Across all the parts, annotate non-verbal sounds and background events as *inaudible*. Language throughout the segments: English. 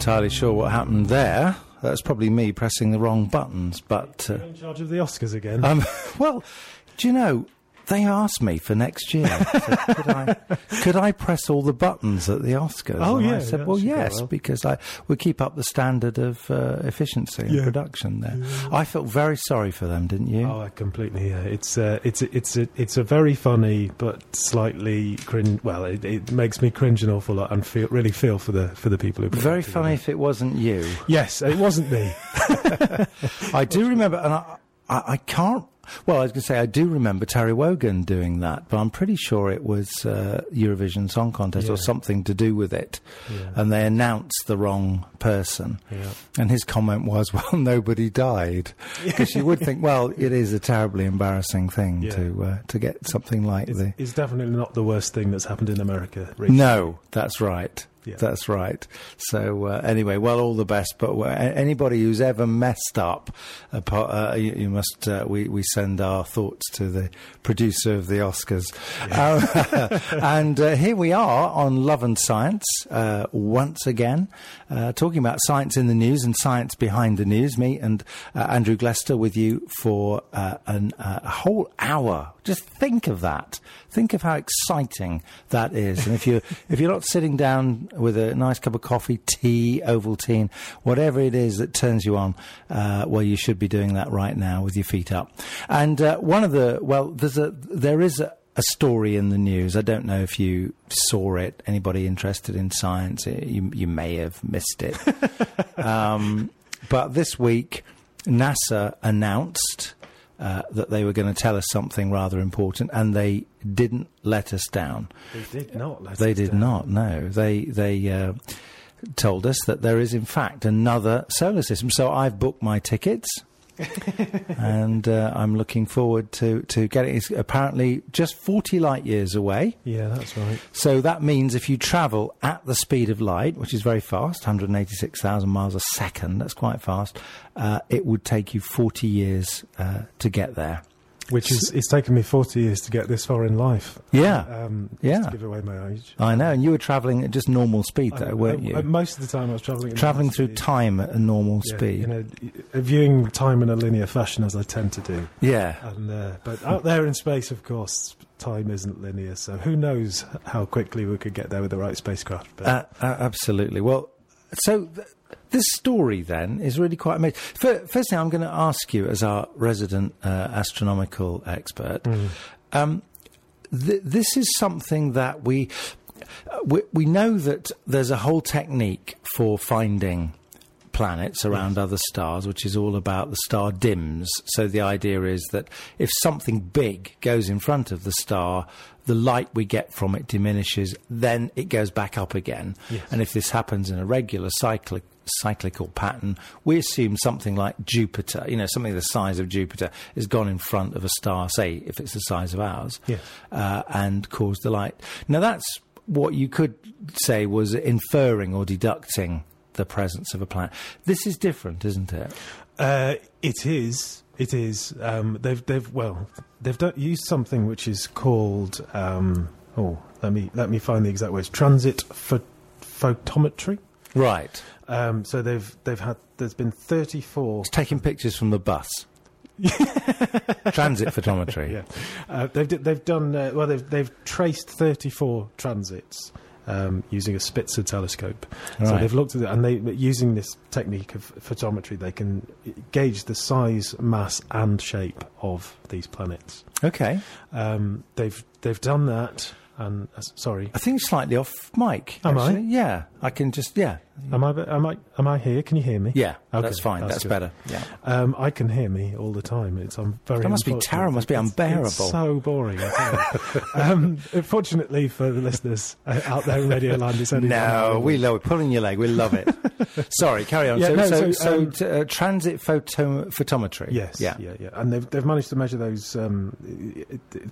entirely sure what happened there. That's probably me pressing the wrong buttons, but. Uh, in charge of the Oscars again. um, *laughs* well, do you know, they asked me for next year. said, could, I, *laughs* could I press all the buttons at the Oscars? Oh, And I said, that well, yes, well." because I we keep up the standard of uh, efficiency and Yeah. production there. I felt very sorry for them, didn't you? Oh, I completely. Yeah, it's uh, it's a- it's a, it's a very funny but slightly cringe. Well, it, it makes me cringe an awful lot and feel really feel for the for the people who. very funny if it wasn't you. Yes, it wasn't me. *laughs* I do remember, and I, I, I can't. Well, I was going to say I do remember Terry Wogan doing that, but I'm pretty sure it was uh, Eurovision Song Contest or something to do with it, Yeah. and they announced the wrong person. Yeah. And his comment was, *laughs* "Well, nobody died," because you would think, well, it is a terribly embarrassing thing Yeah. to uh, to get something like the. it's definitely not the worst thing that's happened in America. recently. No, that's right. Yeah. That's right. So uh, anyway, well, all the best. But uh, anybody who's ever messed up, uh, you, you must. Uh, we we send our thoughts to the producer of the Oscars. Uh, *laughs* and uh, here we are on Love and Science uh, once again, uh, talking about science in the news and science behind the news. Me and uh, Andrew Glester with you for uh, an, uh, a whole hour. Just think of that. Think of how exciting that is. And if you *laughs* if you're not sitting down with a nice cup of coffee, tea, Ovaltine, whatever it is that turns you on, uh, well, you should be doing that right now with your feet up. And uh, one of the well, there's a there is a, a story in the news. I don't know if you saw it. Anybody interested in science? Uh, You you may have missed it. *laughs* um, but this week, NASA announced uh, that they were going to tell us something rather important, and they didn't let us down. They did not. Let They did down. not. No, they they uh, told us that there is in fact another solar system. So I've booked my tickets. *laughs* and uh, I'm looking forward to, to getting. It's apparently just 40 light years away. Yeah, that's right. So that means if you travel at the speed of light, which is very fast, 186,000 miles a second, that's quite fast, uh, it would take you 40 years uh, to get there. Which is it's taken me forty years to get this far in life. Yeah. Um, Yeah. To give away my age. I know, and you were travelling at just normal speed, though, I- weren't I- you? I- most of the time, I was traveling. at travelling through time at a normal Yeah, speed. You know, viewing time in a linear fashion as I tend to do. yeah. And uh, but out there in space, of course, time isn't linear. So who knows how quickly we could get there with the right spacecraft? But Uh, uh, absolutely. Well, so th- this story then is really quite amazing. Fir- Firstly, I'm going to ask you, as our resident uh, astronomical expert, um, th- this is something that we, uh, we we know that there's a whole technique for finding planets around other stars, which is all about the star dims. So the idea is that if something big goes in front of the star, the light we get from it diminishes, then it goes back up again. Yes. And if this happens in a regular cyclic cyclical pattern, we assume something like Jupiter, you know, something the size of Jupiter, has gone in front of a star, say if it's the size of ours, Yes. uh, and caused the light. Now that's what you could say was inferring or deducting the presence of a planet. This is different, isn't it? uh, it is. It is. Um, they've they've well they've done, used something which is called um, oh let me let me find the exact words transit pho- photometry. Right. Um, so they've they've had there's been 34 Taking pictures from the bus. *laughs* Transit photometry. Yeah, uh, they've they've done uh, well. They've they've traced 34 transits um, using a Spitzer telescope. So they've looked at it, and they using this technique of photometry, they can gauge the size, mass, and shape of these planets. Okay. Um, they've they've done that, and uh, sorry, I think slightly off mic. Am I? Yeah. I can just, yeah. Am I? Am I? Am I here? Can you hear me? Yeah, Okay, that's fine. That's, good. better. Yeah. Um, I can hear me all the time. It's I'm very. That must be terrible, must be unbearable. It's so boring. Um, *laughs* fortunately for the listeners uh, out there in Radio Land, it's only *laughs* No, we love it. Pulling your leg. We love it. *laughs* Sorry, carry on. Yeah, so, no, so, so, so, um, t- uh, transit photo- photometry. Yes, Yeah. yeah, yeah, and they've they've managed to measure those um,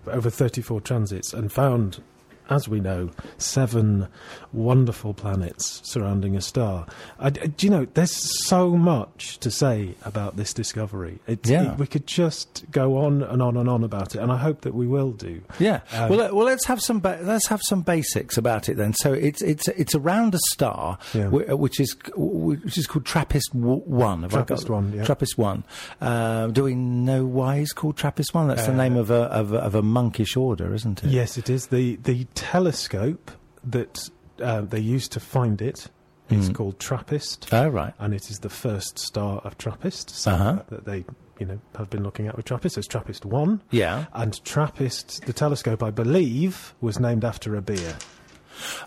over 34 transits and found, as we know, seven wonderful planets surrounding a star. I, do you know? There's so much to say about this discovery. It, Yeah. it- we could just go on and on and on about it, and I hope that we will do. Yeah. Um, well, well, let's have some ba- let's have some basics about it then. So it's it's it's around a star, Yeah. whi- which is which is called Trappist One. Have Trappist 1, yeah. Trappist One. Uh, do we know why it's called Trappist One? That's the Uh, name of a, of a of a monkish order, isn't it? Yes, it is the the telescope that uh, they used to find it. is Mm. called TRAPPIST. Oh right. and it is the first star of TRAPPIST so Uh-huh. that they you know have been looking at with TRAPPIST. It's TRAPPIST one, Yeah. and TRAPPIST, the telescope, I believe, was named after a beer.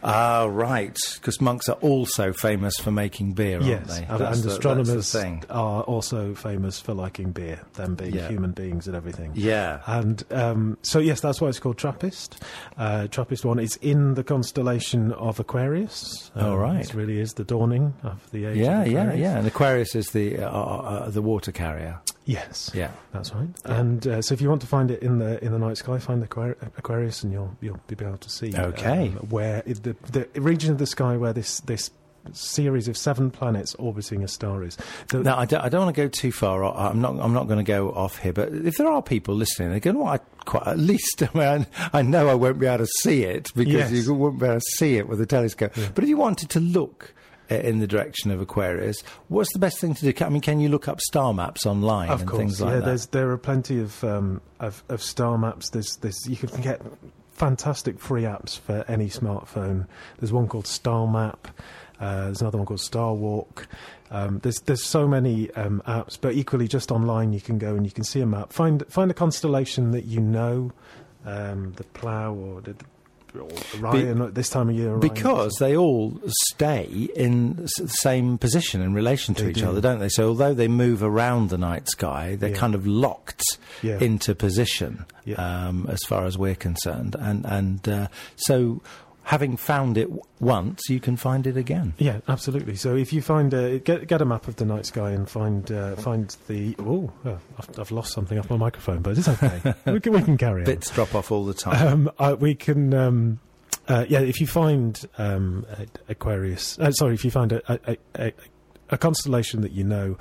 Ah, right. Because monks are also famous for making beer, aren't yes, they? and, and the- astronomers are also famous for liking beer, them being Yeah. human beings and everything. Yeah. And um, so, yes, that's why it's called TRAPPIST. Uh, TRAPPIST 1 is in the constellation of Aquarius. Oh, right. It really is the dawning of the age Yeah, yeah, yeah. And Aquarius is the uh, uh, uh, the water carrier. Yes. Yeah. That's right. And uh, so, if you want to find it in the in the night sky, find Aquari- Aquarius, and you'll you'll be able to see Okay. um, where it, the the region of the sky where this this series of seven planets orbiting a star is. The, Now, I don't, I don't want to go too far. I'm not. I'm not going to go off here. But if there are people listening, they're going, "Well, I quite at least. *laughs* I, mean, I, I know I won't be able to see it because Yes. you won't be able to see it with a telescope. But if you wanted to look in the direction of Aquarius, what's the best thing to do? I mean, can you look up star maps online of and course, things like yeah. that? There's there are plenty of um, of, of star maps. There's there's you can get fantastic free apps for any smartphone. There's one called Star Map. Uh, there's another one called Star Walk. Um, there's there's so many um, apps, but equally just online you can go and you can see a map. Find find a constellation that you know, um, the Plough or the at this time of year. Because they all stay in the same position in relation to They each do. other, don't they? So although they move around the night sky, they're Yeah. kind of locked Yeah. into position, Yeah. um, as far as we're concerned. And and uh, so, having found it w- once, you can find it again. Yeah, absolutely. So if you find a get get a map of the night sky and find uh, find the oh, uh, I've, I've lost something off my microphone, but it's okay. *laughs* we can we can carry on. Bits drop off all the time. Um, uh, we can. Um, uh, yeah, if you find um, Aquarius, uh, sorry, if you find a, a, a, a constellation that you know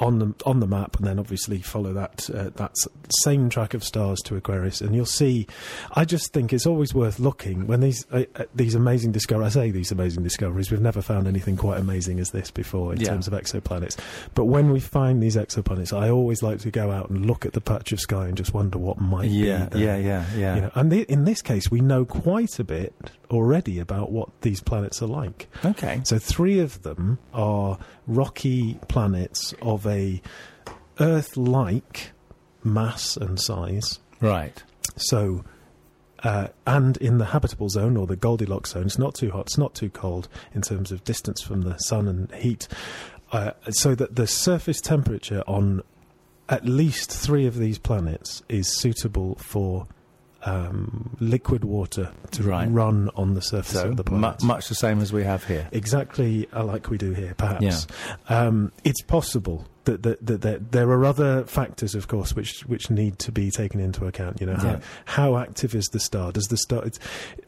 on the on the map, and then obviously follow that uh, that same track of stars to Aquarius, and you'll see. I just think it's always worth looking when these uh, uh, these amazing discoveries. I say these amazing discoveries. We've never found anything quite amazing as this before in Yeah. terms of exoplanets. But when we find these exoplanets, I always like to go out and look at the patch of sky and just wonder what might yeah, be. there. yeah, yeah, yeah. You know, and the, in this case, we know quite a bit already about what these planets are like. Okay. So, three of them are rocky planets of a Earth-like mass and size. Right. So, uh, and in the habitable zone or the Goldilocks zone, it's not too hot, it's not too cold in terms of distance from the sun and heat. Uh, so that the surface temperature on at least three of these planets is suitable for um, liquid water to Right. run on the surface So of the mu- planet. much the same as we have here. Exactly uh, like we do here, perhaps. Um, it's possible that, that, that, that there are other factors, of course, which which need to be taken into account. You know, Yeah. how, how active is the star? Does the star? It's,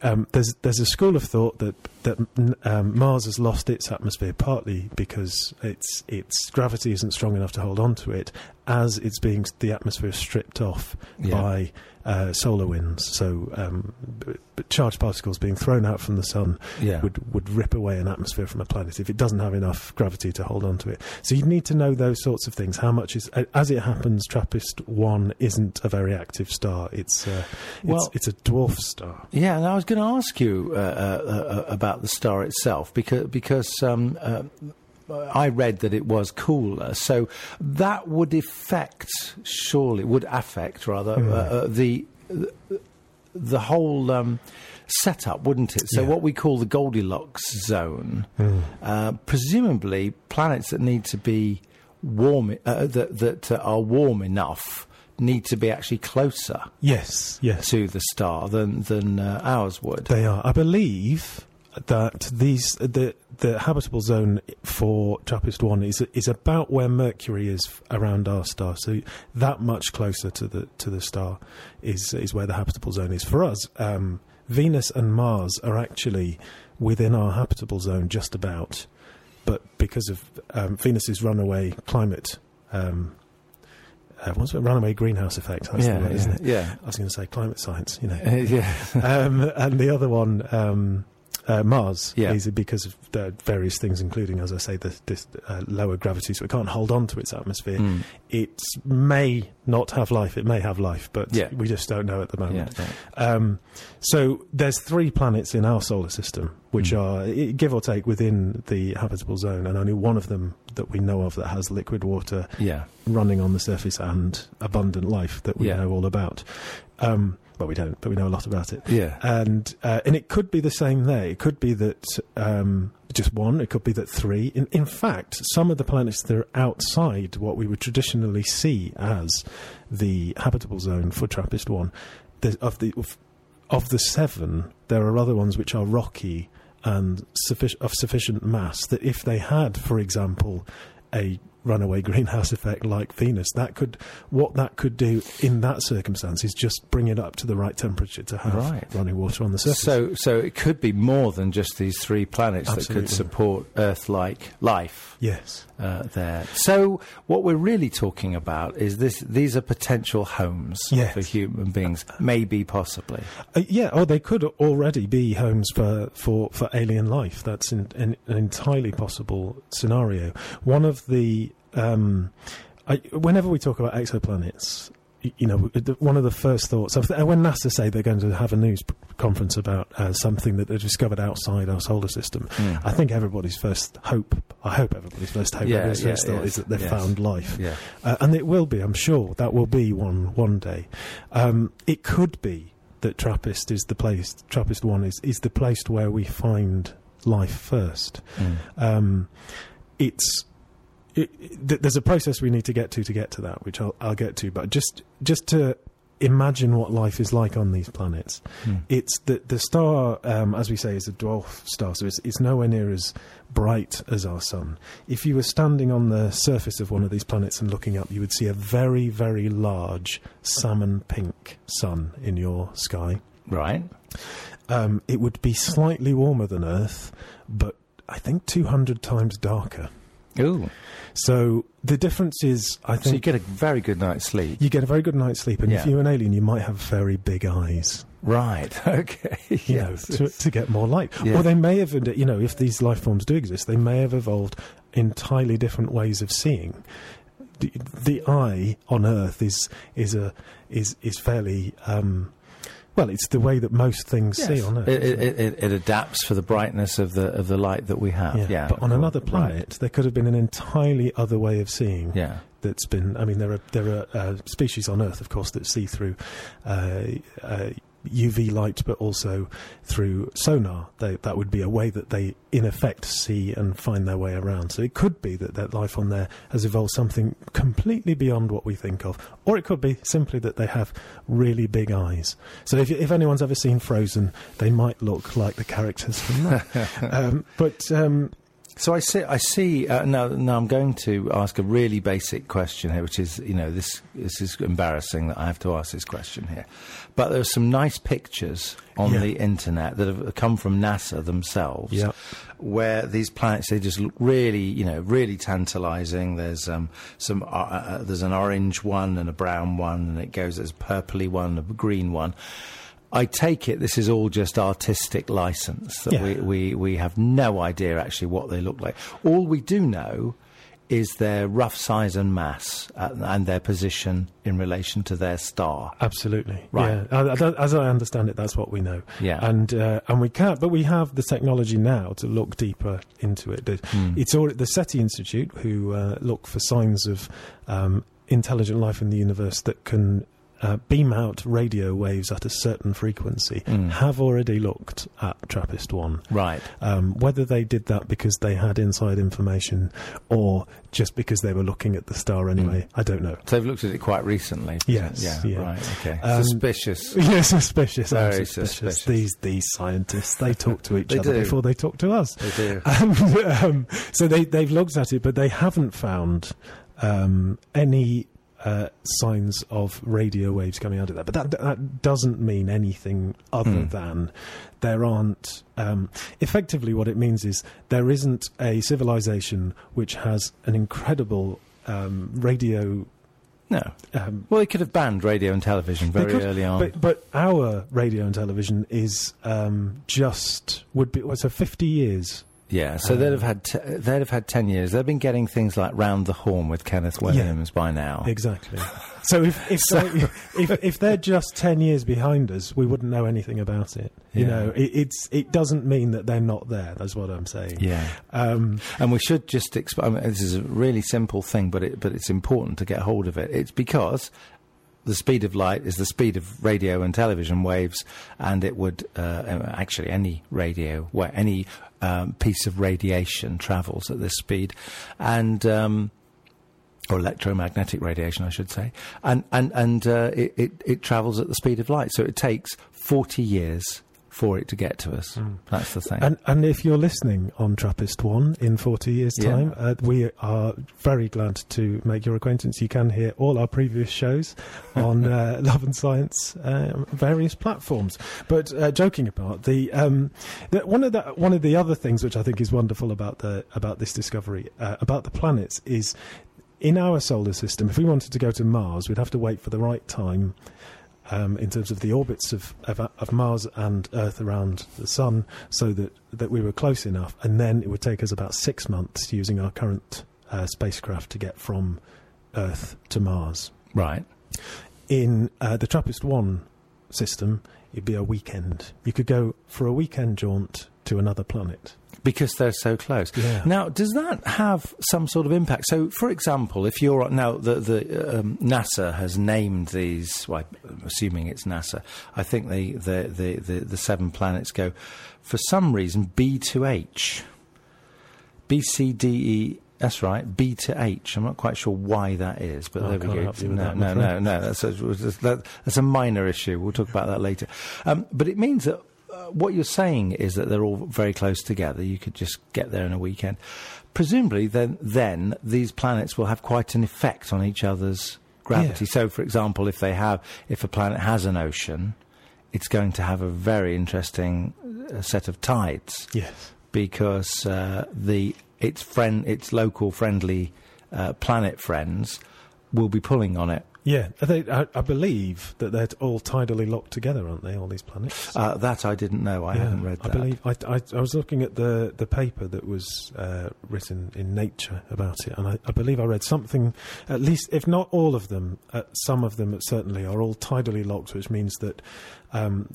um, there's there's a school of thought that that um, Mars has lost its atmosphere partly because its its gravity isn't strong enough to hold on to it, as it's being the atmosphere is stripped off Yeah. by uh, solar winds. So um, b- b- charged particles being thrown out from the sun Yeah. would would rip away an atmosphere from a planet if it doesn't have enough gravity to hold on to it. So you'd need to know those sorts of things. How much is as it happens, TRAPPIST one isn't a very active star. It's uh, Well- it's, it's a dwarf star. Yeah, and I was going to ask you uh, uh, uh, about the star itself because because um, uh, I read that it was cooler, so that would affect, surely would affect rather uh, uh, the the whole um, setup, wouldn't it? So Yeah. what we call the Goldilocks zone, uh, presumably planets that need to be warm, uh, that that uh, are warm enough, need to be actually closer Yes, yes. to the star than than uh, ours would. They are. I believe that these the the habitable zone for TRAPPIST one is is about where Mercury is around our star. So that much closer to the to the star is is where the habitable zone is for us. Um, Venus and Mars are actually within our habitable zone just about, but because of um, Venus's runaway climate. Um, uh, what's it? Runaway greenhouse effect. That's yeah, the yeah, isn't it? yeah. I was going to say climate science. You know, *laughs* yeah. um, and the other one, um, uh, Mars, Yeah. is because of the various things, including, as I say, the this, uh, lower gravity, so it can't hold on to its atmosphere. Mm. It may not have life. It may have life, but Yeah. we just don't know at the moment. yeah. Um, so there's three planets in our solar system which Mm. are, give or take, within the habitable zone, and only one of them that we know of that has liquid water yeah. running on the surface and abundant life that we know all about. Um, well, we don't, but we know a lot about it Yeah. and uh, and it could be the same there. It could be that um, just one. It could be that three. In, in fact, some of the planets that are outside what we would traditionally see as the habitable zone for TRAPPIST one, of the of, of the seven, there are other ones which are rocky and suffic- of sufficient mass that if they had, for example, a runaway greenhouse effect like Venus, that could what that could do in that circumstance is just bring it up to the right temperature to have Right. running water on the surface. So, so it could be more than just these three planets that could support Earth-like life yes, uh, there. So, what we're really talking about is this: these are potential homes Yes. for human beings, maybe, possibly. uh, yeah. Oh, they could already be homes for for, for alien life. That's in, in, an entirely possible scenario. One of the um, I, whenever we talk about exoplanets. You know, one of the first thoughts when NASA say they're going to have a news conference about uh, something that they've discovered outside our solar system, I think everybody's first hope, I hope everybody's first hope, Yeah, everybody's yeah, first thought yes, is that they've yes. found life. Yeah. Uh, and it will be, I'm sure, that will be one one day. Um, it could be that Trappist is the place, Trappist one is, is the place where we find life first. Mm. Um, it's it, it- there's a process we need to get to to get to that, which I'll, I'll get to. But just just to imagine what life is like on these planets, Mm. it's the the star, um, as we say, is a dwarf star, so it's, it's nowhere near as bright as our sun. If you were standing on the surface of one of these planets and looking up, you would see a very very large salmon pink sun in your sky. Right. Um, it would be slightly warmer than Earth, but I think 200 times darker. Ooh. So the difference is, I So you get a very good night's sleep. you get a very good night's sleep, and if you're an alien, you might have very big eyes, Right. *laughs* Okay. you know, to, to get more light. Yeah. Or they may have, you know, if these life forms do exist, they may have evolved entirely different ways of seeing. The, the eye on Earth is is a is is fairly. Um, well, it's the way that most things see on Earth. It, isn't it, it, it adapts for the brightness of the of the light that we have. Yeah. But on another Right. planet, there could have been an entirely other way of seeing. Yeah. That's been. I mean, there are there are uh, species on Earth, of course, that see through uh, uh, UV light, but also through sonar. They, that would be a way that they, in effect, see and find their way around. So it could be that that life on there has evolved something completely beyond what we think of, or it could be simply that they have really big eyes. So if if anyone's ever seen Frozen, they might look like the characters from that. *laughs* um, but um, So I see. I see. Uh, now, now I'm going to ask a really basic question here, which is, you know, this this is embarrassing that I have to ask this question here, but there are some nice pictures on Yeah. the internet that have come from NASA themselves, Yeah. where these planets they just look really, you know, really tantalising. There's um, some. Uh, uh, there's an orange one and a brown one, and it goes. There's a purpley one, a green one. I take it this is all just artistic license that Yeah. we, we, we have no idea actually what they look like. All we do know is their rough size and mass uh, and their position in relation to their star. Absolutely, Right. Yeah, as, I understand it, that's what we know. Yeah. and uh, and we can't, but we have the technology now to look deeper into it. Hmm. It's all at the SETI Institute who uh, look for signs of um, intelligent life in the universe that can uh, beam out radio waves at a certain frequency Mm. have already looked at TRAPPIST 1. Right. Um, whether they did that because they had inside information or just because they were looking at the star anyway, I don't know. So they've looked at it quite recently. Yes, Yeah. yeah. Right. Okay. Um, Suspicious. *laughs* Yeah, suspicious. Very suspicious. suspicious. These these scientists they talk to each other do. before they talk to us. They do. And, *laughs* *laughs* um, so they they've looked at it, but they haven't found um, any uh, signs of radio waves coming out of that. But that that doesn't mean anything other Mm. than there aren't. Um, effectively, what it means is there isn't a civilization which has an incredible um, radio. No. Um, Well, they could have banned radio and television very could, early on. But but our radio and television is um, just would be well, so fifty years. Yeah. So um, they'd have had t- they'd have had ten years. They've been getting things like round the Horne with Kenneth Williams by now. Exactly. So if if, *laughs* they, if if they're just ten years behind us, we wouldn't know anything about it. You Yeah. know, it, it's it doesn't mean that they're not there. That's what I'm saying. Yeah. Um, And we should just exp- I mean, this is a really simple thing, but it, but it's important to get hold of it. It's because the speed of light is the speed of radio and television waves, and it would uh, actually any radio, well, any um, piece of radiation travels at this speed, and. Um, or electromagnetic radiation, I should say, and and and uh, it, it it travels at the speed of light. So it takes forty years for it to get to us. That's the thing. and and if you're listening on Trappist One in forty years' Yeah. time, uh, we are very glad to make your acquaintance. You can hear all our previous shows *laughs* on uh, Love and Science uh, various platforms. But uh, joking apart, the, um, the one of the one of the other things which I think is wonderful about the about this discovery uh, about the planets is in our solar system. If we wanted to go to Mars, we'd have to wait for the right time. Um, in terms of the orbits of, of, of Mars and Earth around the Sun, so that, that we were close enough, and then it would take us about six months using our current uh, spacecraft to get from Earth to Mars. right. In uh, the TRAPPIST 1 system, it'd be a weekend. You could go for a weekend jaunt to another planet. Because they're so close. Yeah. Now, does that have some sort of impact? So, for example, if you're now the the um, NASA has named these, well, I'm assuming it's NASA. I think the the, the, the the seven planets go for some reason B to H, B C D E. That's right, B to H. I'm not quite sure why that is, but I there we go. help you with no, no, no, no. That's a, that's a minor issue. We'll talk about that later. Um, but it means that what you're saying is that they're all very close together. You could just get there in a weekend. Presumably, then, then these planets will have quite an effect on each other's gravity. Yeah. So, for example, if they have, if a planet has an ocean, it's going to have a very interesting uh, set of tides Yes. because uh, the its friend, its local friendly uh, planet friends will be pulling on it. Yeah, I, I, I believe that they're all tidally locked together, aren't they? All these planets. Uh, that I didn't know. I Yeah, haven't read I that. believe I, I, I was looking at the, the paper that was uh, written in Nature about it, and I, I believe I read something. At least, if not all of them, uh, some of them certainly are all tidally locked, which means that um,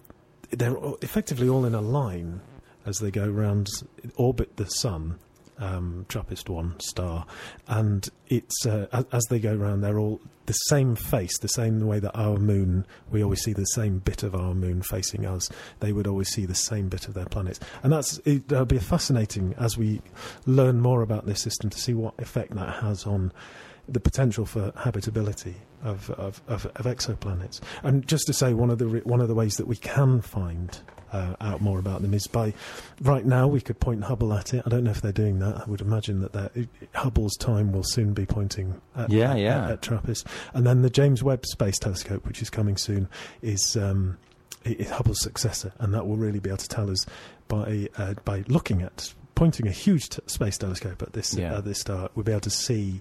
they're effectively all in a line as they go around orbit the sun. Um, Trappist one star, and it's uh, as, they go around, they're all the same face, the same way that our moon. We always see the same bit of our moon facing us. They would always see the same bit of their planets, and that's it, that'll be fascinating as we learn more about this system to see what effect that has on the potential for habitability of, of, of, of exoplanets. And just to say, one of the re- one of the ways that we can find uh, out more about them is by right now we could point Hubble at it. I don't know if they're doing that. I would imagine that it- Hubble's time will soon be pointing at, Yeah, at, yeah. at, at TRAPPIST. And then the James Webb Space Telescope, which is coming soon, is. Um, is Hubble's successor, and that will really be able to tell us by uh, by looking at pointing a huge t- space telescope at this Yeah. at this star, we'll be able to see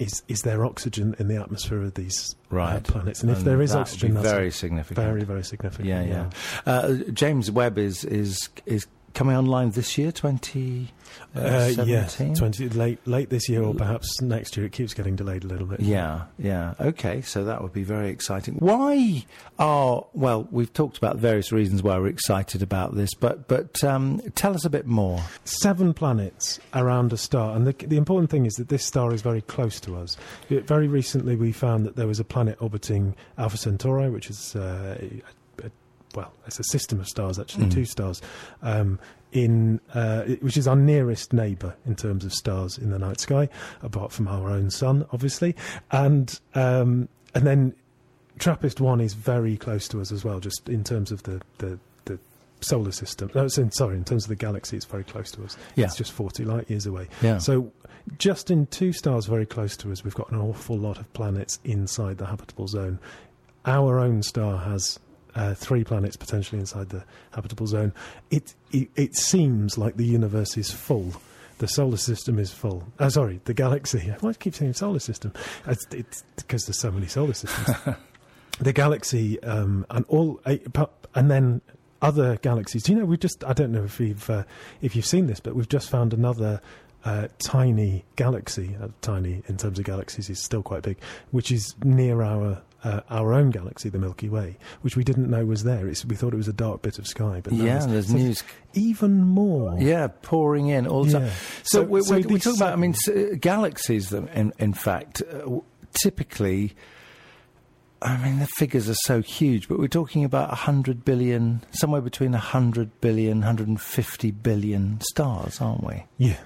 is is there oxygen in the atmosphere of these uh, Right. planets, and if there is that would oxygen, very significant. very very significant. Yeah, yeah. Uh, James Webb is is is coming online this year, twenty Uh, yeah, twenty late late this year or perhaps next year. It keeps getting delayed a little bit. Yeah, yeah. Okay, so that would be very exciting. Why are well? We've talked about various reasons why we're excited about this, but but um, tell us a bit more. seven planets around a star, and the, the important thing is that this star is very close to us. It- very recently, we found that there was a planet orbiting Alpha Centauri, which is uh, well, it's a system of stars, actually, Mm. two stars. Um, in uh, which is our nearest neighbour in terms of stars in the night sky, apart from our own sun, obviously, and um, and then Trappist One is very close to us as well, just in terms of the the, the solar system. No, in, sorry, in terms of the galaxy, it's very close to us. Yeah. It's just 40 light years away. Yeah. So, just in two stars very close to us, we've got an awful lot of planets inside the habitable zone. Our own star has uh, three planets potentially inside the habitable zone. It, it it seems like the universe is full. The solar system is full. Oh, sorry, the galaxy. *laughs* Why do I keep saying solar system? It's, it's because there's so many solar systems. *laughs* the galaxy um, and all, and then other galaxies. Do you know? We just I don't know if you've uh, if you've seen this, but we've just found another uh, tiny galaxy. Uh, tiny in terms of galaxies is still quite big, which is near our. Uh, our own galaxy, the Milky Way, which we didn't know was there. It's, we thought it was a dark bit of sky, but yeah, there's so news. even more. Yeah, pouring in all the time. So, So- we're, so we're, we're talking about. I mean, s- uh, galaxies. In in fact, uh, typically. I mean, the figures are so huge, but we're talking about 100 billion, somewhere between 100 billion, 150 billion stars, aren't we? Yeah,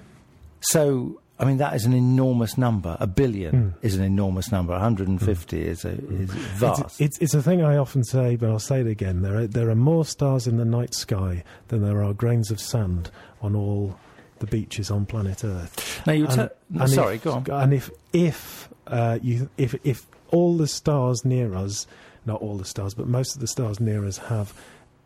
So, I mean, that is an enormous number. A billion Hmm. is an enormous number. 150 is, a, is vast. It's, it's, it's a thing I often say, but I'll say it again. There are, there are more stars in the night sky than there are grains of sand on all the beaches on planet Earth. now, you tell. and sorry, if, go on. And if if uh, you if if all the stars near us, not all the stars, but most of the stars near us have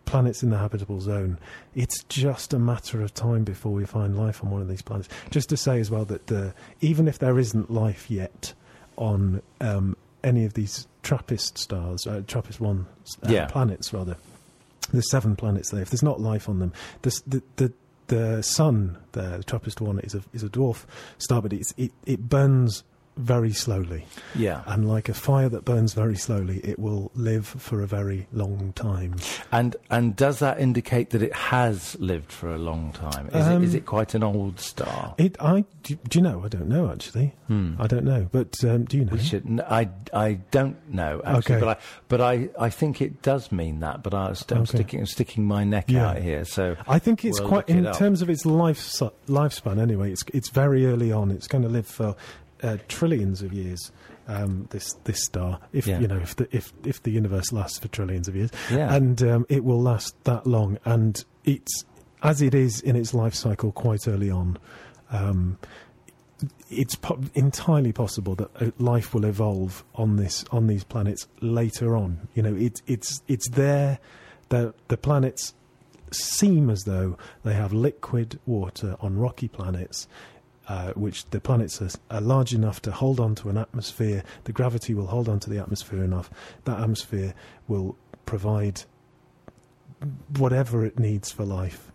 planets in the habitable zone, it's just a matter of time before we find life on one of these planets. Just to say as well that uh, even if there isn't life yet on um, any of these Trappist stars, uh, Trappist one uh, Yeah. planets rather, there's seven planets there. If there's not life on them, this, the the the sun there, the Trappist one, is a is a dwarf star, but it's, it it burns very slowly, Yeah. and like a fire that burns very slowly, it will live for a very long time. And and does that indicate that it has lived for a long time? Is, it, is Um, it quite an old star? It I do, do you know? I don't know actually. Hmm. I don't know, but um, do you know? We should. n- I, I don't know actually, Okay. but I but I, I think it does mean that. But I I'm Okay. sticking sticking my neck Yeah. out here. So I think it's We'll quite look it in terms of its life lifespan. Anyway, it's it's very early on. It's going to live for uh, trillions of years. Um, this this star, if Yeah. you know, if the if if the universe lasts for trillions of years, yeah, and um, it will last that long. And it's as it is in its life cycle quite early on. Um, it's po- entirely possible that uh, life will evolve on this on these planets later on. You know, it's it's it's there. The the planets seem as though they have liquid water on rocky planets. Uh, which the planets are, are large enough to hold on to an atmosphere. The gravity will hold on to the atmosphere enough. That atmosphere will provide whatever it needs for life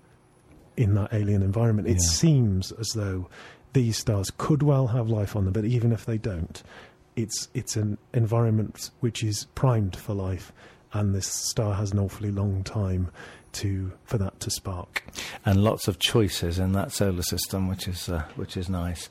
in that alien environment. It seems as though these stars could well have life on them, but even if they don't, it's it's an environment which is primed for life, and this star has an awfully long time to for that to spark. and lots of choices in that solar system, which is uh, which is nice.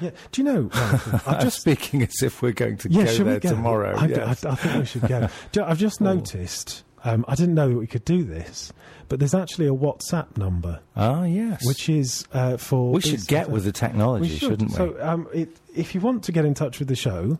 Yeah. Do you know? *laughs* I've I'm just speaking as if we're going to yeah. go there go tomorrow. I, yes. I- I think we should go. *laughs* You know, I've just Oh. noticed. Um, I didn't know that we could do this, but there's actually a WhatsApp number, ah, yes. which is uh, for. we should get with the technology, We should. shouldn't we? So, um, it, if you want to get in touch with the show,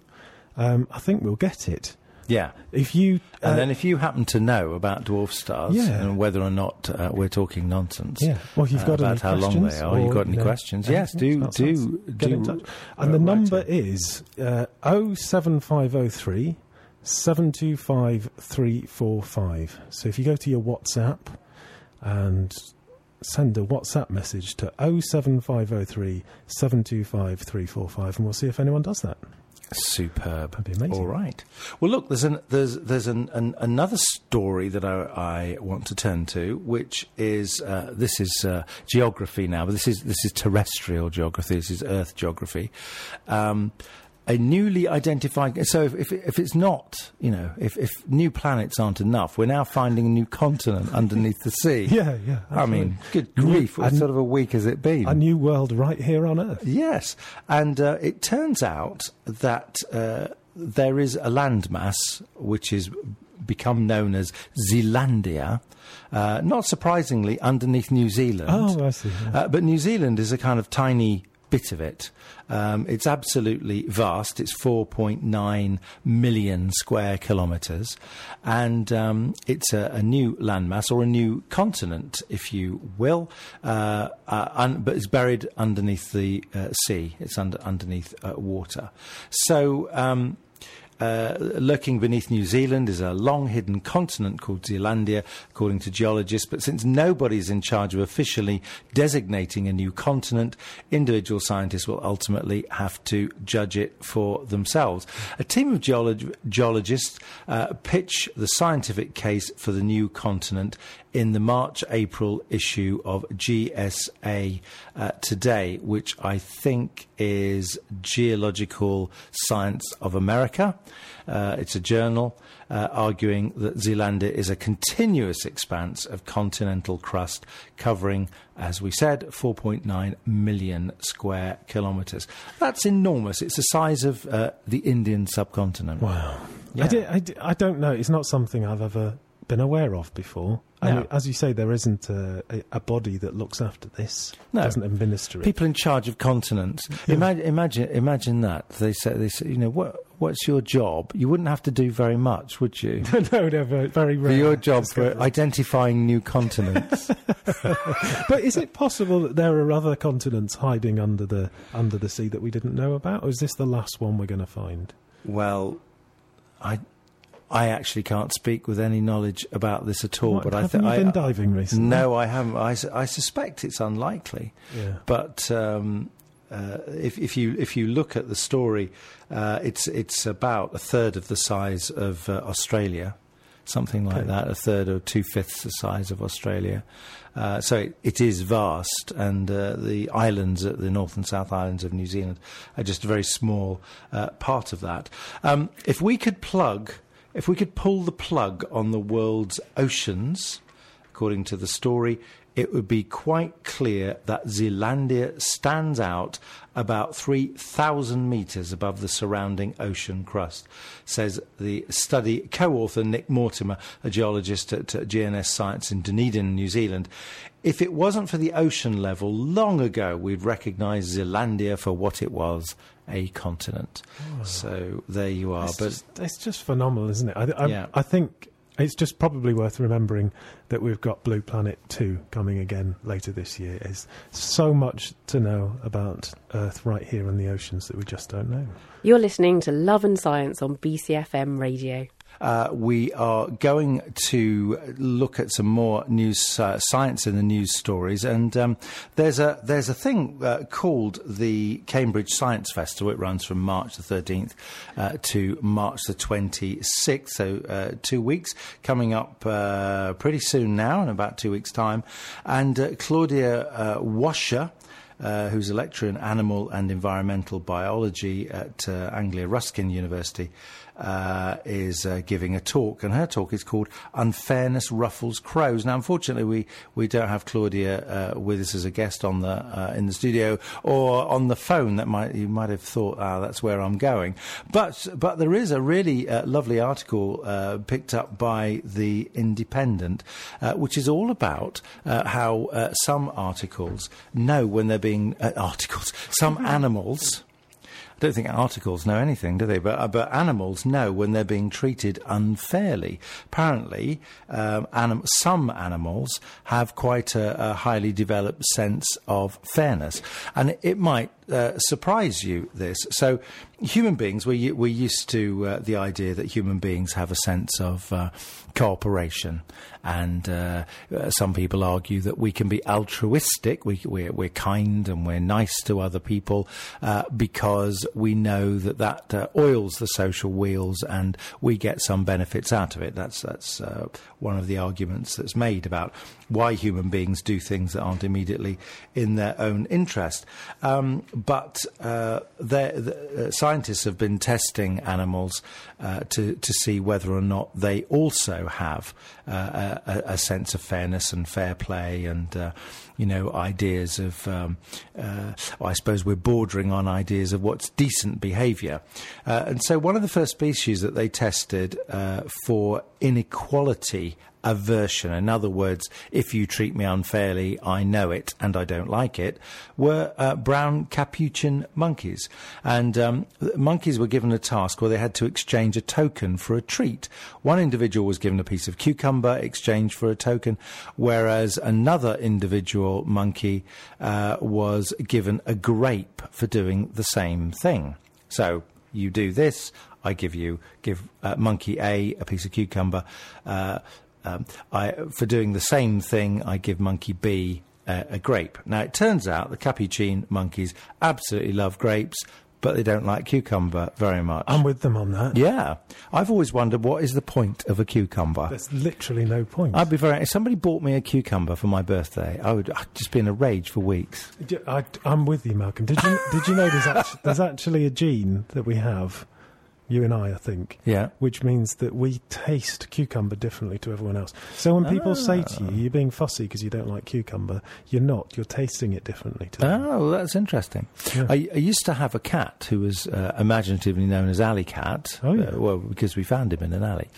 um, I think we'll get it. Yeah. If you And uh, then, if you happen to know about dwarf stars Yeah. and whether or not uh, we're talking nonsense, yeah, well, if you've uh, got about any how long they are, you've got any questions? Yes, do about do get do. in touch. uh, And the number is uh, 07503 725 345. So if you go to your WhatsApp and send a WhatsApp message to 07503 725 345, and we'll see if anyone does that. Superb. That'd be amazing. All right. Well, look, there's an, there's there's an, an, another story that I, I want to turn to, which is uh, this is uh, geography now, but this is this is terrestrial geography. This is Earth geography. Um, a newly identified. So if, if, if it's not, you know, if, if new planets aren't enough, we're now finding a new continent *laughs* underneath the sea. Yeah, yeah. I mean, good grief! What sort of a week has it been? A new world right here on Earth. Yes, and uh, it turns out that uh, there is a landmass which is become known as Zealandia. Uh, not surprisingly, underneath New Zealand. Oh, I see. yeah. Uh, but New Zealand is a kind of tiny bit of it. Um, it's absolutely vast. It's 4.9 million square kilometres. And um, it's a, a new landmass or a new continent, if you will, uh, uh, un- but it's buried underneath the uh, sea. It's under, underneath uh, water. So. Um, uh, lurking beneath New Zealand is a long hidden continent called Zealandia, according to geologists. But since nobody's in charge of officially designating a new continent, individual scientists will ultimately have to judge it for themselves. A team of geolog- geologists uh, pitch the scientific case for the new continent in the March April issue of GSA uh, Today, which I think is Geological Science of America. Uh, it's a journal uh, arguing that Zealandia is a continuous expanse of continental crust covering, as we said, 4.9 million square kilometres. That's enormous. It's the size of uh, the Indian subcontinent. Wow. Yeah. I, di- I, di- I don't know. It's not something I've ever been aware of before. No. as you say, there isn't a, a, body that looks after this. No. Doesn't administer it. People in charge of continents. Imagine, imagine, imagine that they say, they say, you know, what, what's your job? You wouldn't have to do very much, would you? *laughs* no, no, very, very for your job for identifying new continents. *laughs* *laughs* But is it possible that there are other continents hiding under the under the sea that we didn't know about, or is this the last one we're going to find? well, I, I actually can't speak with any knowledge about this at all. What, but I think you I, been diving recently? no, I haven't. I, I suspect it's unlikely. Yeah. But um, uh, if, if you if you look at the story, uh, it's it's about a third of the size of uh, Australia, something like Okay. that, a third or two fifths the size of Australia. Uh, so it, it is vast, and uh, the islands, the North and South Islands of New Zealand, are just a very small uh, part of that. Um, if we could plug, if we could pull the plug on the world's oceans, according to the story, it would be quite clear that Zealandia stands out about 3,000 metres above the surrounding ocean crust, says the study co author Nick Mortimer, a geologist at GNS Science in Dunedin, New Zealand. If it wasn't for the ocean level, long ago we'd recognise Zealandia for what it was a continent. Oh. So there you are. It's, but just, it's just phenomenal, isn't it? I, I, Yeah. I think it's just probably worth remembering that we've got Blue Planet 2 coming again later this year. There's so much to know about Earth right here in the oceans that we just don't know. You're listening to Love and Science on BCFM Radio. Uh, we are going to look at some more news uh, science in the news stories, and um, there's a there's a thing uh, called the Cambridge Science Festival. It runs from March the 13th uh, to March the 26th, so uh, two weeks coming up uh, pretty soon now, in about two weeks' time. And Claudia Wascher uh, who's a lecturer in animal and environmental biology at uh, Anglia Ruskin University, uh, is uh, giving a talk, and her talk is called "Unfairness Ruffles Crows." Now, unfortunately, we, we don't have Claudia uh, with us as a guest on the uh, in the studio or on the phone. That might you might have thought, ah, that's where I'm going. But but there is a really uh, lovely article uh, picked up by the Independent, uh, which is all about uh, how uh, some articles know when they're being uh, articles, some animals. Don't think articles know anything, do they? But uh, but animals know when they're being treated unfairly. Apparently, um, anim- some animals have quite a, a highly developed sense of fairness, and it might uh, surprise you. This so human beings, we're, we're used to uh, the idea that human beings have a sense of uh, cooperation. And uh, uh, some people argue that we can be altruistic, we, we're, we're kind and we're nice to other people because we know that that oils the social wheels and we get some benefits out of it. That's, that's one of the arguments that's made about why human beings do things that aren't immediately in their own interest. Um, but uh, the, scientists have been testing animals to, to see whether or not they also have a, a, sense of fairness and fair play and, uh, you know, ideas of, um, uh, I suppose we're bordering on ideas of what's decent behaviour. Uh, and so one of the first species that they tested uh, for inequality aversion, in other words, if you treat me unfairly, I know it and I don't like it, were uh, brown capuchin monkeys. And um, monkeys were given a task where they had to exchange a token for a treat. One individual was given a piece of cucumber exchanged for a token, whereas another individual monkey uh, was given a grape for doing the same thing. So you do this, I give you give uh, monkey A a piece of cucumber. Uh, um, I, for doing the same thing, I give monkey B uh, a grape. Now, it turns out the capuchin monkeys absolutely love grapes, but they don't like cucumber very much. I'm with them on that. Yeah. I've always wondered what is the point of a cucumber? There's literally no point. I'd be very. If somebody bought me a cucumber for my birthday, I would I'd just be in a rage for weeks. I, am with you, Malcolm. Did you did you know there's actually, there's actually a gene that we have you and I, I think. Yeah. Which means that we taste cucumber differently to everyone else. So when people say to you, ah. you're being fussy because you don't like cucumber, you're not. You're tasting it differently to them. Oh, that's interesting. Yeah. I, I, used to have a cat who was uh, imaginatively known as Alley Cat. Oh, yeah. Uh, well, because we found him in an alley.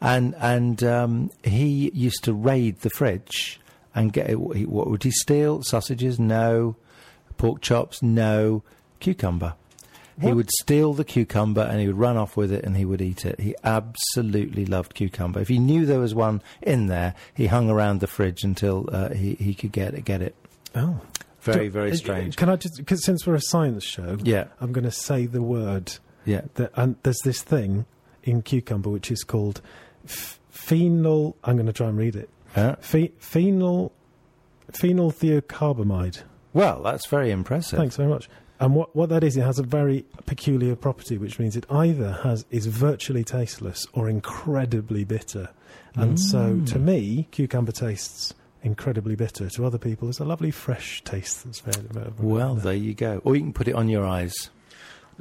And, and um, he used to raid the fridge and get, what would he steal? Sausages? No. Pork chops? No. Cucumber. He would steal the cucumber and he would run off with it and he would eat it. He absolutely loved cucumber. If he knew there was one in there, he hung around the fridge until uh, he he could get it, get it. Oh, very very strange. Can I just cause since we're a science show? Yeah, I'm going to say the word. Yeah, that, and there's this thing in cucumber which is called f- phenol. I'm going to try and read it. Uh? Phe- phenol phenylthiocarbamide. Well, that's very impressive. Thanks very much. And what, what that is, it has a very peculiar property, which means it either has is virtually tasteless or incredibly bitter. And mm. so, to me, cucumber tastes incredibly bitter. To other people, it's a lovely fresh taste that's very, well. There you go. Or you can put it on your eyes.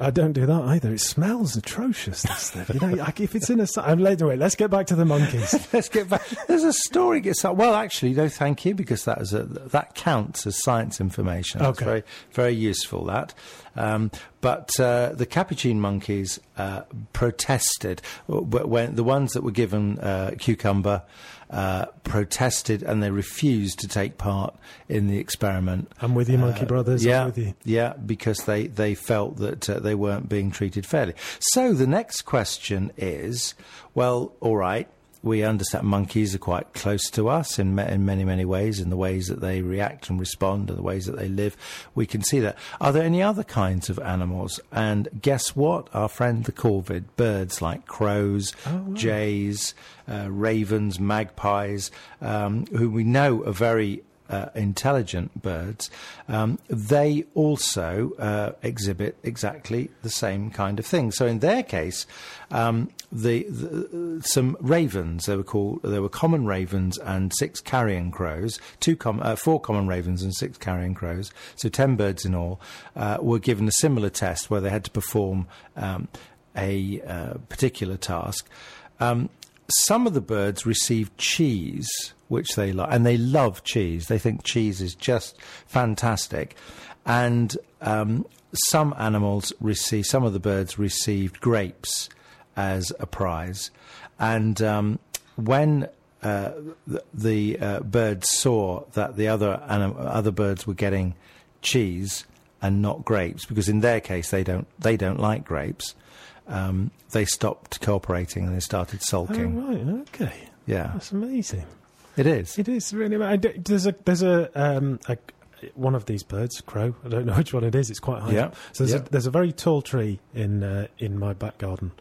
I don't do that either. It smells atrocious. This stuff. You know, like if it's in a. I'm late. Wait, let's get back to the monkeys. *laughs* let's get back. There's a story gets up. Well, actually, no, thank you, because that is a that counts as science information. Okay. It's very very useful. That. Um, but uh, the capuchin monkeys uh, protested when the ones that were given uh, cucumber uh, protested and they refused to take part in the experiment. I'm with you, Monkey uh, Brothers. Yeah, you. yeah, because they, they felt that uh, they weren't being treated fairly. So the next question is, well, all right we understand monkeys are quite close to us in, in many, many ways, in the ways that they react and respond, and the ways that they live. We can see that. Are there any other kinds of animals? And guess what? Our friend the corvid, birds like crows, oh, wow. jays, uh, ravens, magpies, um, who we know are very uh, intelligent birds, um, they also uh, exhibit exactly the same kind of thing. So in their case, um, the, the, some ravens they were called there were common ravens and six carrion crows, two com- uh, four common ravens and six carrion crows, so ten birds in all, uh, were given a similar test where they had to perform um, a uh, particular task. Um, some of the birds received cheese, which they like, and they love cheese. They think cheese is just fantastic. And um, some animals receive, some of the birds received grapes as a prize. And um, when uh, the, the uh, birds saw that the other anim- other birds were getting cheese and not grapes, because in their case they don't they don't like grapes um, they stopped cooperating and they started sulking. Oh, right, okay. Yeah. That's amazing. It is. It is really. There's a there's a um, a, one of these birds, crow. I don't know *laughs* which one it is. It's quite high. Yeah, up. So there's, yeah. a, there's a very tall tree in uh, in my back garden,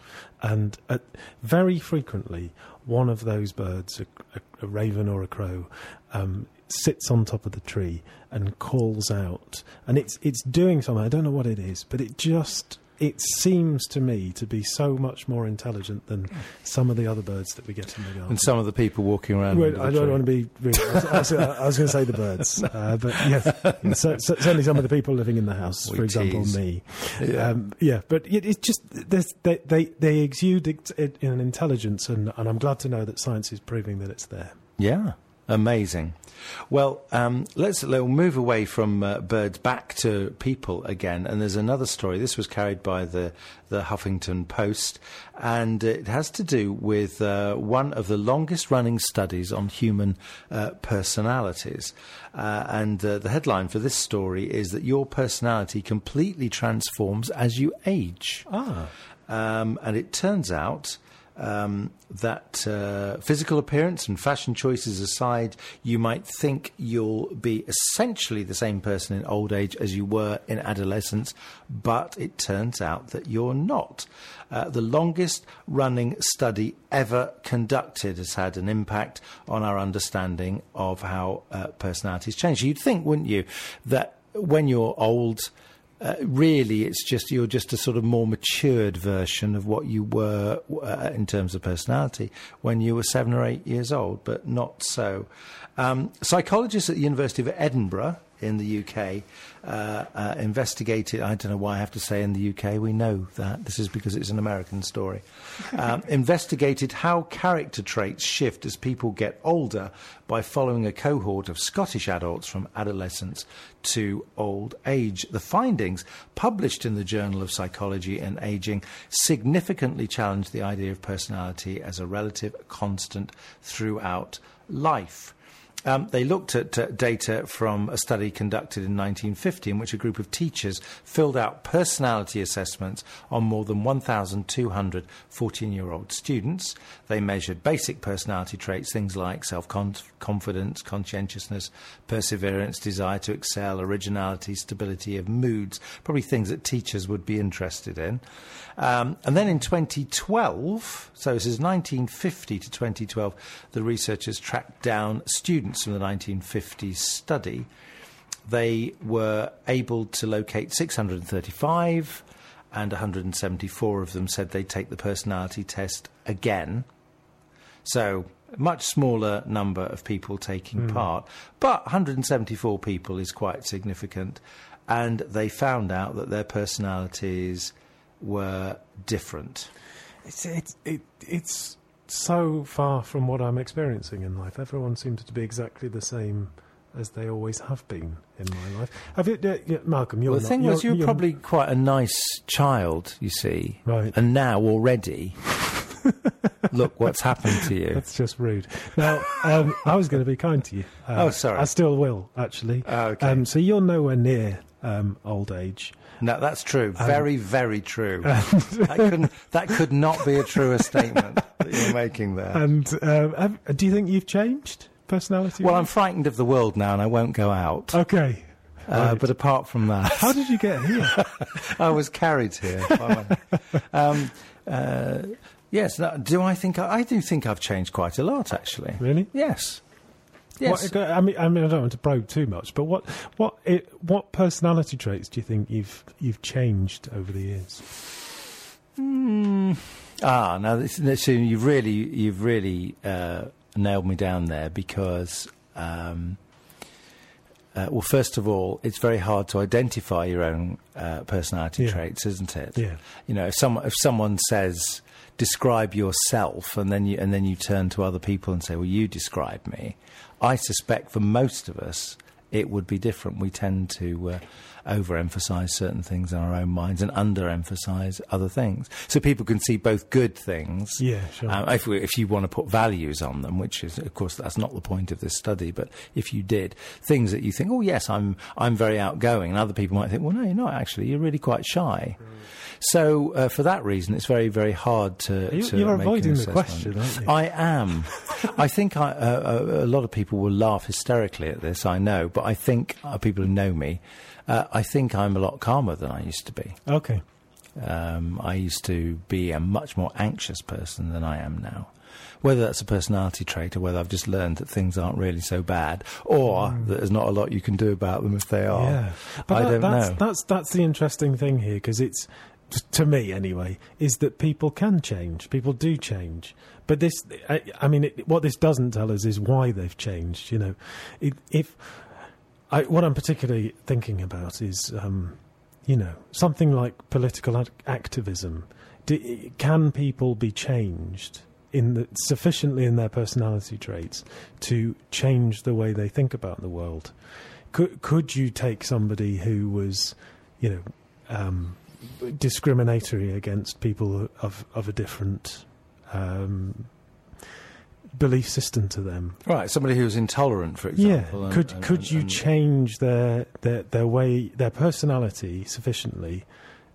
and uh, very frequently one of those birds, a, a, a raven or a crow, um, sits on top of the tree and calls out, and it's it's doing something. I don't know what it is, but it just it seems to me to be so much more intelligent than some of the other birds that we get in the garden. And some of the people walking around. Well, I don't tree. want to be. Rude. I was, was, was going to say the birds, *laughs* uh, but yes, so, so, certainly some of the people living in the house, We for example, tease. me. Yeah. Um, yeah, but it, it's just they, they they exude it, it, an intelligence, and, and I'm glad to know that science is proving that it's there. Yeah, amazing. Well, um, let's we'll move away from uh, birds back to people again. And there's another story. This was carried by the the Huffington Post, and it has to do with uh, one of the longest running studies on human uh, personalities. Uh, and uh, the headline for this story is that your personality completely transforms as you age. Ah, Um, and it turns out um, that uh, physical appearance and fashion choices aside, you might think you'll be essentially the same person in old age as you were in adolescence, but it turns out that you're not. Uh, the longest running study ever conducted has had an impact on our understanding of how uh, personalities change. You'd think, wouldn't you, that when you're old, uh, really, it's just you're just a sort of more matured version of what you were uh, in terms of personality when you were seven or eight years old, but not so. Um, psychologists at the University of Edinburgh in the UK uh, uh, investigated. I don't know why I have to say in the UK. We know that this is because it's an American story. *laughs* Um, investigated how character traits shift as people get older by following a cohort of Scottish adults from adolescence to old age. The findings, published in the Journal of Psychology and Aging, significantly challenged the idea of personality as a relative constant throughout life. Um, they looked at uh, data from a study conducted in 1950 in which a group of teachers filled out personality assessments on more than 1,200 14 year old students. They measured basic personality traits, things like self confidence, conscientiousness, perseverance, desire to excel, originality, stability of moods, probably things that teachers would be interested in. Um, and then in 2012, so this is 1950 to 2012, the researchers tracked down students from the 1950s study. They were able to locate 635, and 174 of them said they'd take the personality test again. So, a much smaller number of people taking hmm. part, but 174 people is quite significant. And they found out that their personalities were different. it's it's it, it's so far from what I'm experiencing in life. Everyone seems to be exactly the same as they always have been in my life. Have you, uh, yeah, Malcolm? You're Well, the not- thing was, you were you're- probably quite a nice child, you see. Right. And now already, look what's happened to you. *laughs* That's just rude. Now, um, I was going to be kind to you. Uh, Oh, sorry. I still will, actually. Oh, okay. Um, so you're nowhere near um, old age. No, that's true. Very, very true. *laughs* that, couldn't, that could not be a truer statement that you're making there. And um, have, do you think you've changed personality? well, I'm frightened of the world now and I won't go out. okay. Uh, right. but apart from that, How did you get here? *laughs* I was carried here. um, uh, yes, no, do I think I, I do think I've changed quite a lot, actually. really? Yes. Yes. What, I mean, I mean, I don't want to probe too much, but what, what, it, what personality traits do you think you've you've changed over the years? Mm. Ah, now this, this, you've really, you've really uh, nailed me down there because, um, uh, well, first of all, it's very hard to identify your own uh, personality Yeah. traits, isn't it? Yeah. You know, if someone if someone says describe yourself, and then you and then you turn to other people and say, well, you describe me. I suspect for most of us, it would be different. We tend to uh, overemphasize certain things in our own minds and underemphasize other things. So people can see both good things. Yeah, sure. Um, if, we, if you want to put values on them, which is, of course, that's not the point of this study, but if you did, things that you think, oh, yes, I'm, I'm very outgoing, and other people might think, well, no, you're not actually, you're really quite shy. So, uh, for that reason, it's very, very hard to. You- to you're avoiding the question, aren't you? I am. I think I, uh, uh, a lot of people will laugh hysterically at this, I know, but I think uh, people who know me, uh, I think I'm a lot calmer than I used to be. Okay. Um, I used to be a much more anxious person than I am now. Whether that's a personality trait or whether I've just learned that things aren't really so bad, or that there's not a lot you can do about them if they are. Mm. Yeah, I that- don't that's, know. That's that's the interesting thing here because it's to me anyway is that people can change. People do change, but this, I, I mean, it, what this doesn't tell us is why they've changed. You know, it, if I, what I'm particularly thinking about is, um, you know, something like political ac- activism. Do, can people be changed? In the, sufficiently in their personality traits to change the way they think about the world, could could you take somebody who was, you know, um, discriminatory against people of of a different um, belief system to them? Right, somebody who's intolerant, for example. yeah, and- could and- could and- you change their, their their way their personality sufficiently?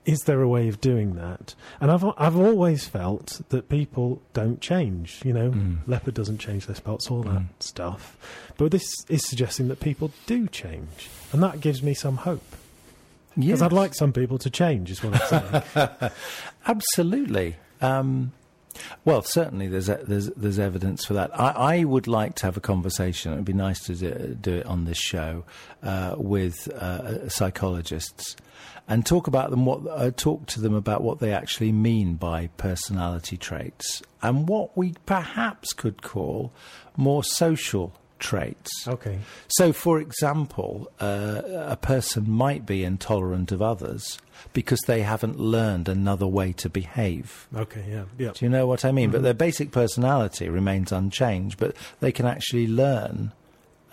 Is there a way of doing that? And I've I've always felt that people don't change. You know, Mm. leopard doesn't change their spots, all that Mm. stuff. But this is suggesting that people do change, and that gives me some hope. Because Yes. I'd like some people to change, is what I'm saying. *laughs* Absolutely. Um, well, certainly there's there's there's evidence for that. I, I would like to have a conversation. It'd be nice to do, do it on this show uh, with uh, psychologists and talk about them. What uh, talk to them about what they actually mean by personality traits and what we perhaps could call more social traits. okay. So, for example, uh, a person might be intolerant of others because they haven't learned another way to behave. Okay, yeah. Yeah. Do you know what I mean? But their basic personality remains unchanged, but they can actually learn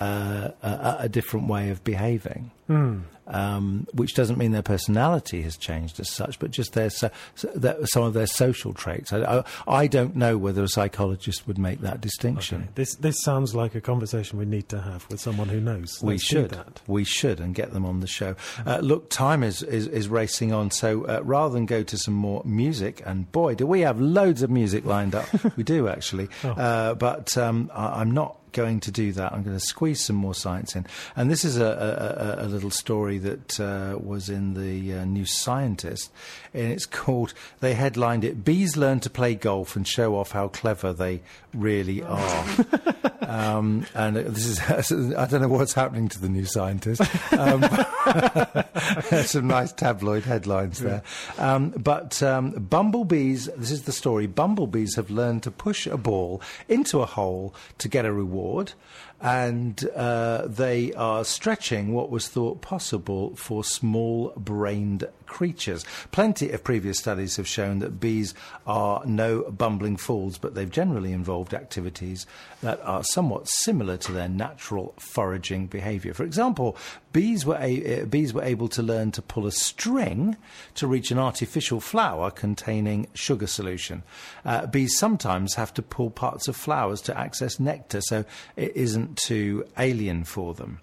uh, a, a different way of behaving. Mm. Um, which doesn't mean their personality has changed as such, but just their, so, their some of their social traits. I, I, I don't know whether a psychologist would make that distinction. Okay. This this sounds like a conversation we need to have with someone who knows. We Let's should. that. We should, and get them on the show. Uh, look, time is, is, is racing on, so uh, rather than go to some more music, and boy, do we have loads of music lined up. *laughs* we do, actually. Oh. Uh, but um, I, I'm not going to do that. I'm going to squeeze some more science in. And this is a, a, a, little story that uh, was in the uh, New Scientist, and it's called, they headlined it, Bees Learn to Play Golf and Show Off How Clever They Really Are. *laughs* um, and this is, *laughs* I don't know what's happening to the New Scientist. Um, *laughs* some nice tabloid headlines there. Um, but um, bumblebees, this is the story bumblebees have learned to push a ball into a hole to get a reward reward and uh, they are stretching what was thought possible for small brained creatures. Plenty of previous studies have shown that bees are no bumbling fools, but they've generally involved activities that are somewhat similar to their natural foraging behavior. For example, bees were, a- uh, bees were able to learn to pull a string to reach an artificial flower containing sugar solution. Uh, bees sometimes have to pull parts of flowers to access nectar, so it isn't too alien for them.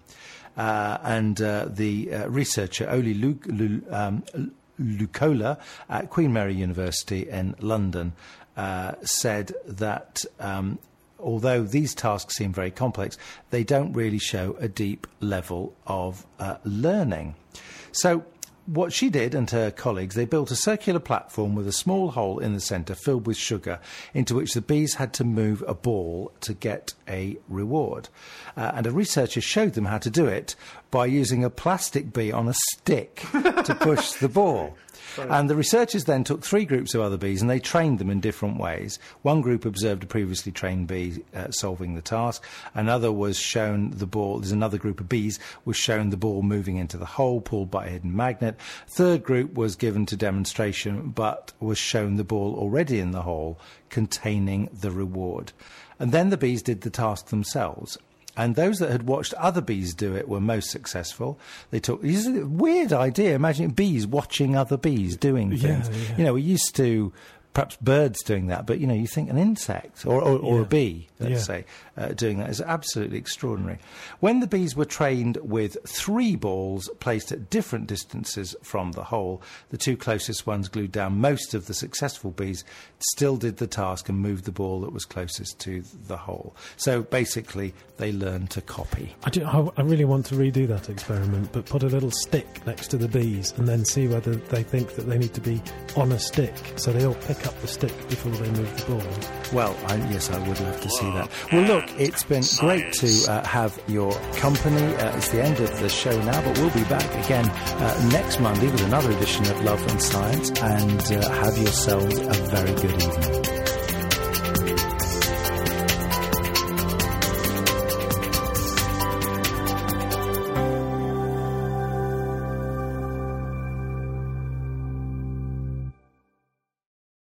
Uh, and uh, the uh, researcher Olli Lu- Lu- um, Loukola at Queen Mary University in London uh, said that um, although these tasks seem very complex, they don't really show a deep level of uh, learning. So, what she did and her colleagues, they built a circular platform with a small hole in the centre filled with sugar, into which the bees had to move a ball to get a reward. Uh, and a researcher showed them how to do it by using a plastic bee on a stick to push the ball. *laughs* And the researchers then took three groups of other bees and they trained them in different ways. One group observed a previously trained bee uh, solving the task. Another was shown the ball, there's another group of bees was shown the ball moving into the hole pulled by a hidden magnet. Third group was given to demonstration but was shown the ball already in the hole containing the reward. And then the bees did the task themselves. And those that had watched other bees do it were most successful. They took this is a weird idea. Imagine bees watching other bees doing Yeah, things. yeah. You know, we used to perhaps birds doing that, but you know, you think an insect or, or, or Yeah. a bee, let's Yeah. say, uh, doing that is absolutely extraordinary. When the bees were trained with three balls placed at different distances from the hole, the two closest ones glued down. Most of the successful bees still did the task and moved the ball that was closest to the hole. So basically, they learned to copy. I, do, I, I really want to redo that experiment, but put a little stick next to the bees and then see whether they think that they need to be on a stick. So they all pick up the stick before they move the ball. Well, I, yes, I would love to see that. Well, look, it's been great to uh, have your company. Uh, it's the end of the show now, but we'll be back again uh, next Monday with another edition of Love and Science. And uh, have yourselves a very good evening.